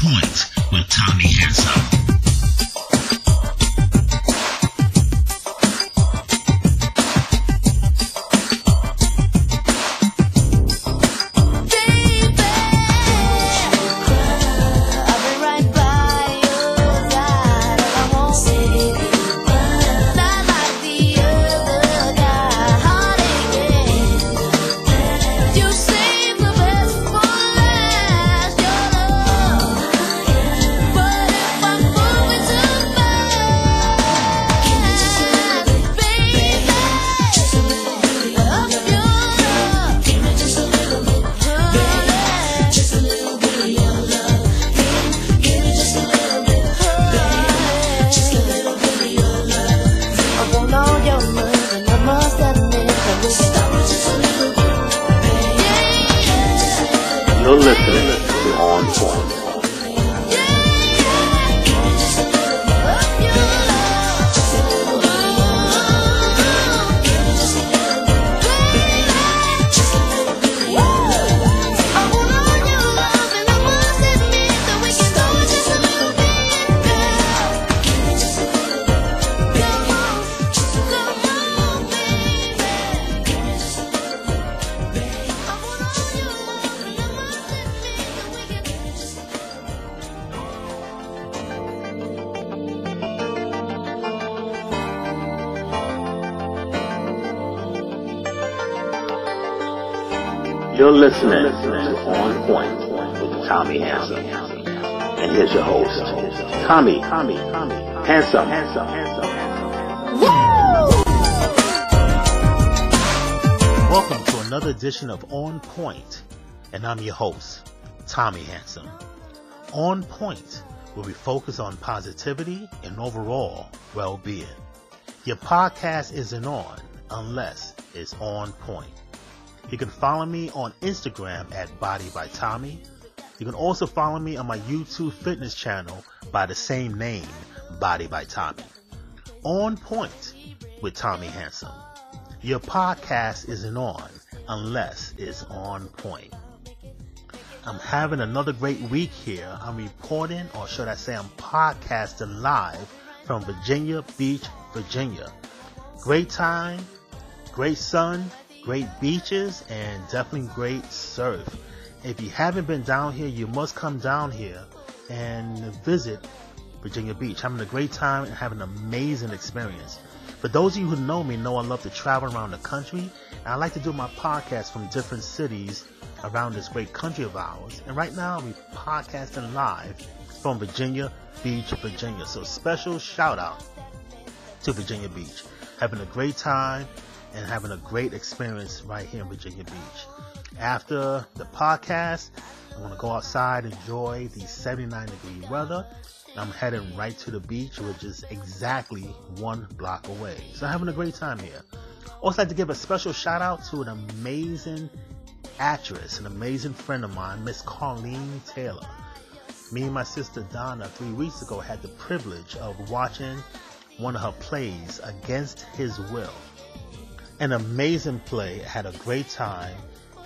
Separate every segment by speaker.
Speaker 1: Point with Tommy Listening to On Point.
Speaker 2: You're listening to On Point with Tommy Handsome. And here's your host, Tommy, Tommy, Tommy, Handsome, Handsome, Handsome.
Speaker 3: Welcome to another edition of On Point, and I'm your host, Tommy Handsome. On Point, where we focus on positivity and overall well-being. Your podcast isn't on unless it's on point. You can follow me on Instagram at Body by Tommy. You can also follow me on my YouTube fitness channel by the same name, Body by Tommy. On Point with Tommy Handsome. Your podcast isn't on unless it's on point. I'm having another great week here. I'm reporting, or should I say I'm podcasting live from Virginia Beach, Virginia. Great time, great sun, great beaches, and definitely great surf. If you haven't been down here, you must come down here and visit Virginia Beach. Having a great time and having an amazing experience. For those of you who know me, know I love to travel around the country, and I like to do my podcast from different cities around this great country of ours. And right now, we're podcasting live from Virginia Beach, Virginia. So special shout out to Virginia Beach. Having a great time and having a great experience right here in Virginia Beach. After the podcast, I'm going to go outside, enjoy the 79 degree weather. I'm heading right to the beach, which is exactly one block away. So I'm having a great time here. Also, like to give a special shout out to an amazing actress, an amazing friend of mine, Miss Colleen Taylor. Me and my sister Donna, three weeks ago, had the privilege of watching one of her plays, Against His Will an amazing play. Had a great time.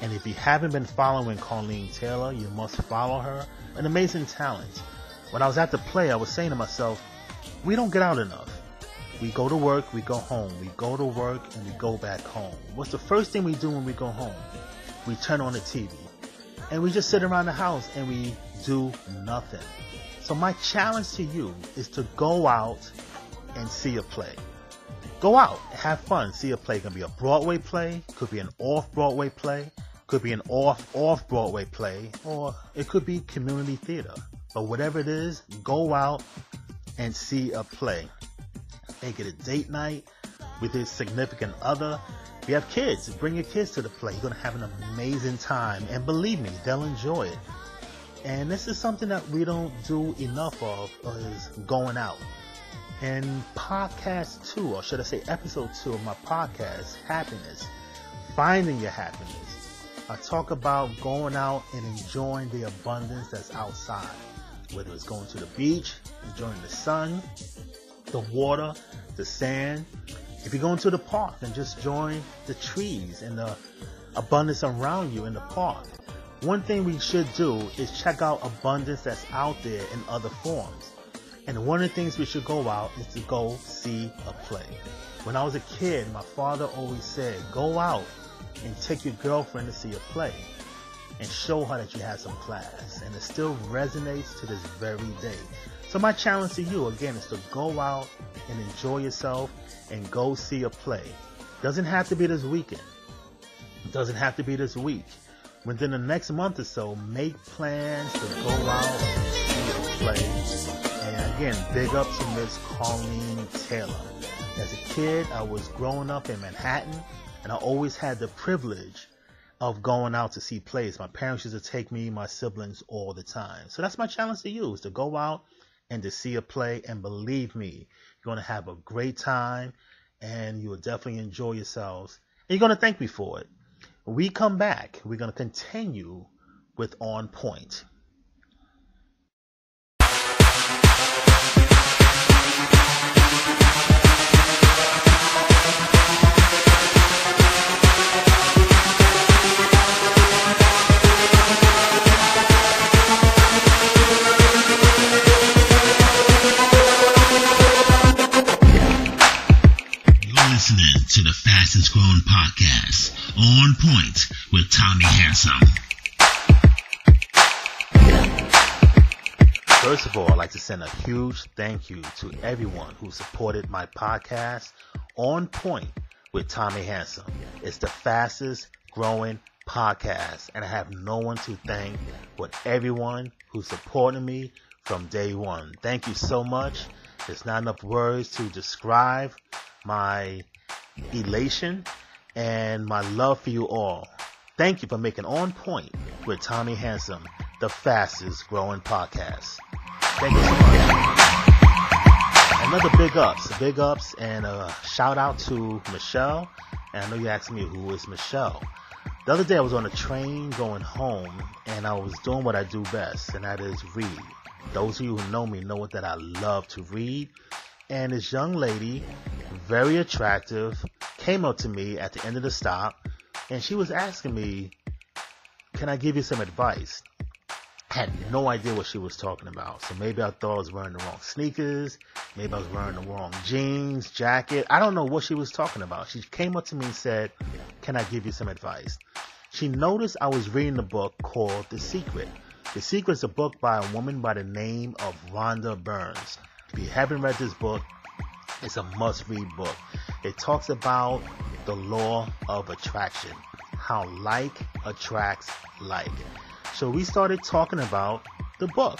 Speaker 3: And if you haven't been following Colleen Taylor, you must follow her. An amazing talent. When I was at the play, I was saying to myself, we don't get out enough. We go to work, we go home. We go to work and we go back home. What's the first thing we do when we go home? We turn on the TV. And we just sit around the house and we do nothing. So my challenge to you is to go out and see a play go out, have fun, see a play. It can be a Broadway play, could be an off Broadway play, could be an off off Broadway play, or it could be community theater. But whatever it is, go out and see a play. Make it a date night with your significant other. If you have kids, bring your kids to the play. You're gonna have an amazing time, and believe me, they'll enjoy it. And this is something that we don't do enough of is going out. In podcast two, or should I say episode two of my podcast, Happiness, Finding Your Happiness, I talk about going out and enjoying the abundance that's outside. Whether it's going to the beach, enjoying the sun, the water, the sand. If you're going to the park and just join the trees and the abundance around you in the park. one thing we should do is check out abundance that's out there in other forms. And one of the things we should go out is to go see a play. When I was a kid, my father always said, go out and take your girlfriend to see a play and show her that you have some class. And it still resonates to this very day. So my challenge to you again is to go out and enjoy yourself and go see a play. Doesn't have to be this weekend. Doesn't have to be this week. Within the next month or so, make plans to go out again, big up to Miss Colleen Taylor. As a kid, I was growing up in Manhattan and I always had the privilege of going out to see plays. My parents used to take me, my siblings all the time. So that's my challenge to you is to go out and to see a play. And believe me, you're going to have a great time and you will definitely enjoy yourselves. And you're going to thank me for it. When we come back, we're going to continue with On Point.
Speaker 1: Point with Tommy Handsome.
Speaker 3: First of all, I'd like to send a huge thank you to everyone who supported my podcast, On Point with Tommy Handsome. It's the fastest growing podcast, and I have no one to thank but everyone who supported me from day one. Thank you so much. There's not enough words to describe my elation and my love for you all. Thank you for making On Point with Tommy Handsome the fastest growing podcast. Thank you so much. Another big ups, big ups, and a shout out to Michelle. And I know you asked me who is Michelle. The other day I was on a train going home and I was doing what I do best, and that is read. Those of you who know me know that I love to read. And this young lady, very attractive, came up to me at the end of the stop and she was asking me, Can I give you some advice? I had no idea what she was talking about. So maybe I thought I was wearing the wrong sneakers. Maybe I was wearing the wrong jeans, jacket. I don't know what she was talking about. She came up to me and said, Can I give you some advice? She noticed I was reading a book called The Secret. The Secret is a book by a woman by the name of Rhonda Burns. If you haven't read this book, it's a must read book. It talks about the law of attraction, how like attracts like. So we started talking about the book.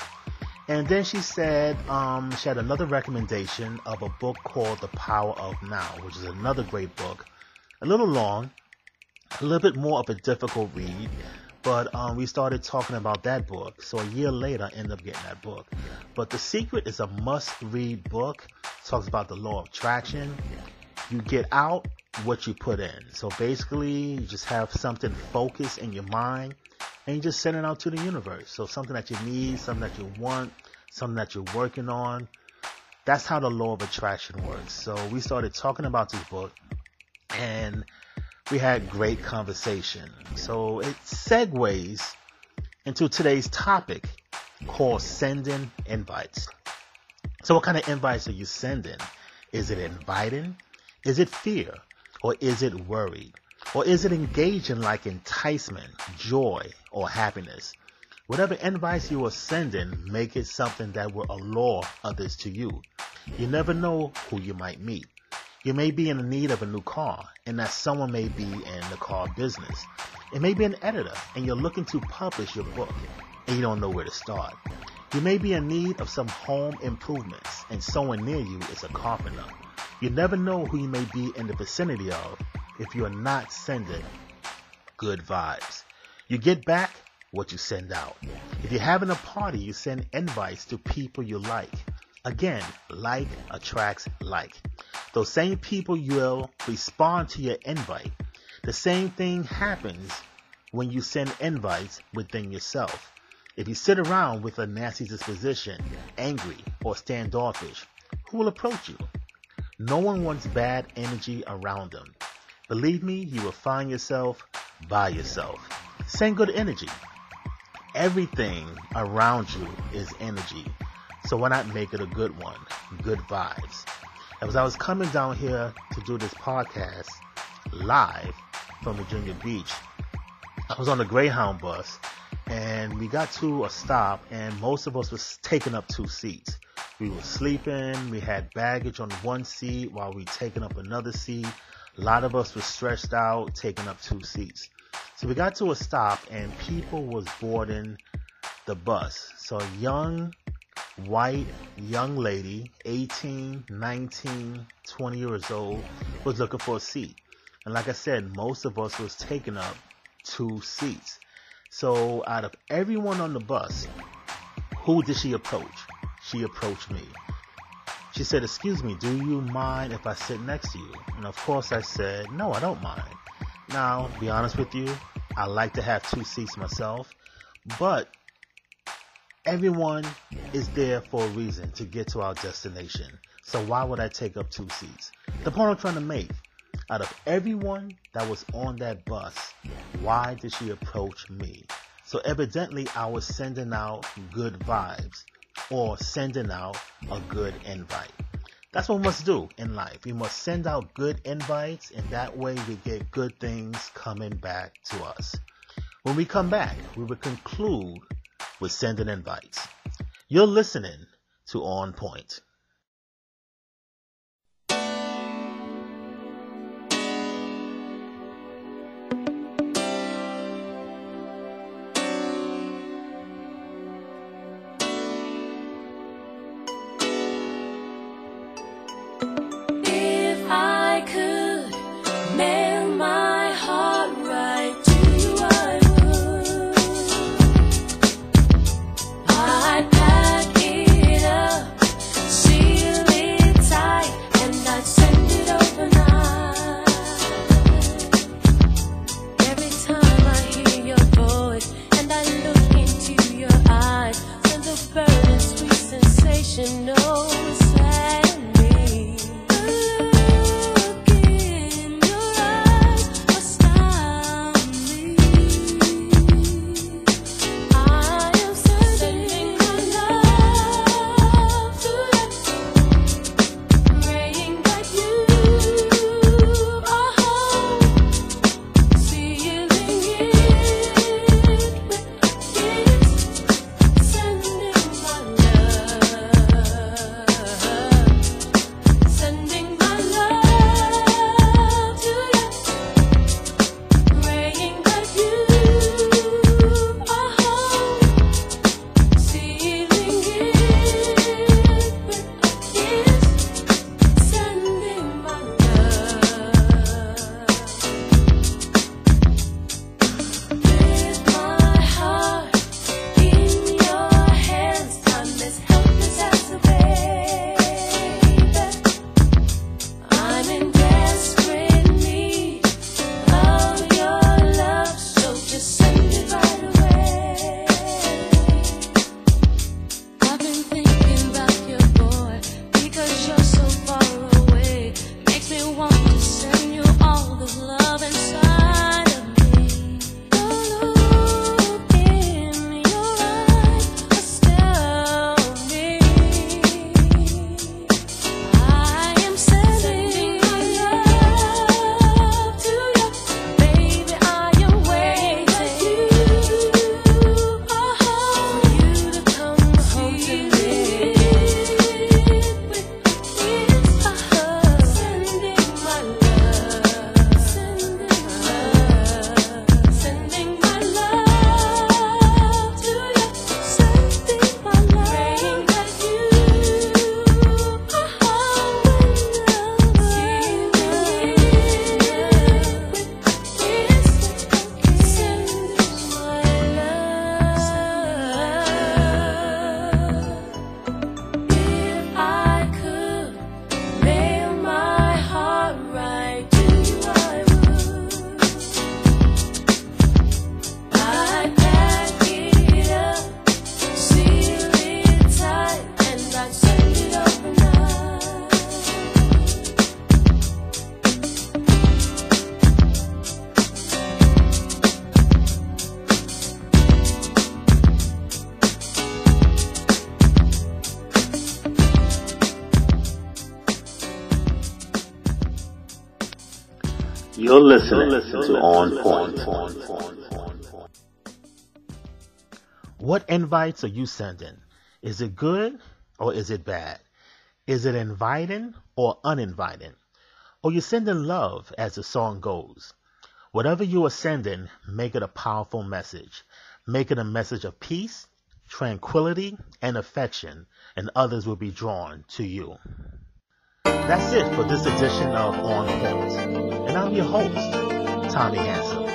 Speaker 3: And then she said um, she had another recommendation of a book called The Power of Now, which is another great book. A little long, a little bit more of a difficult read, but um, we started talking about that book. So a year later, I ended up getting that book. But The Secret is a must-read book. It talks about the law of attraction. You get out what you put in. So basically, you just have something focused in your mind and you just send it out to the universe. So something that you need, something that you want, something that you're working on. That's how the law of attraction works. So we started talking about this book and we had great conversation. So it segues into today's topic called sending invites. So what kind of invites are you sending? Is it inviting? Is it fear? Or is it worry? Or is it engaging like enticement, joy, or happiness? Whatever advice you are sending, make it something that will allure others to you. You never know who you might meet. You may be in need of a new car, and that someone may be in the car business. It may be an editor, and you're looking to publish your book, and you don't know where to start. You may be in need of some home improvements, and someone near you is a carpenter. You never know who you may be in the vicinity of if you are not sending good vibes. You get back what you send out. If you're having a party, you send invites to people you like. Again, like attracts like. Those same people will respond to your invite. The same thing happens when you send invites within yourself. If you sit around with a nasty disposition, angry, or standoffish, who will approach you? No one wants bad energy around them. Believe me, you will find yourself by yourself. Send good energy. everything around you is energy. So why not make it a good one? Good vibes. As I was coming down here to do this podcast live from Virginia Beach, I was on the Greyhound bus and we got to a stop and most of us was taking up two seats. We were sleeping, we had baggage on one seat while we taking up another seat. A lot of us were stretched out, taking up two seats. So we got to a stop and people was boarding the bus. So a young white young lady, 18, 19, 20 years old, was looking for a seat. And like I said, most of us was taking up two seats. So out of everyone on the bus, who did she approach? She approached me. She said, excuse me, do you mind if I sit next to you? And of course I said, no, I don't mind. Now, be honest with you, I like to have two seats myself, but everyone is there for a reason to get to our destination. So why would I take up two seats? The point I'm trying to make, out of everyone that was on that bus, why did she approach me? So evidently I was sending out good vibes or sending out a good invite. That's what we must do in life. We must send out good invites and that way we get good things coming back to us. When we come back, we will conclude with sending invites. You're listening to On Point.
Speaker 2: Listening, to On Point.
Speaker 3: What invites are you sending? Is it good or is it bad? Is it inviting or uninviting? Or you sending love as the song goes? Whatever you are sending, make it a powerful message. Make it a message of peace, tranquility, and affection, and others will be drawn to you. That's it for this edition of On Point. And I'm your host, Tommy Handsome.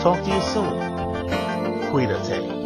Speaker 3: Talk to you soon. Cuídate.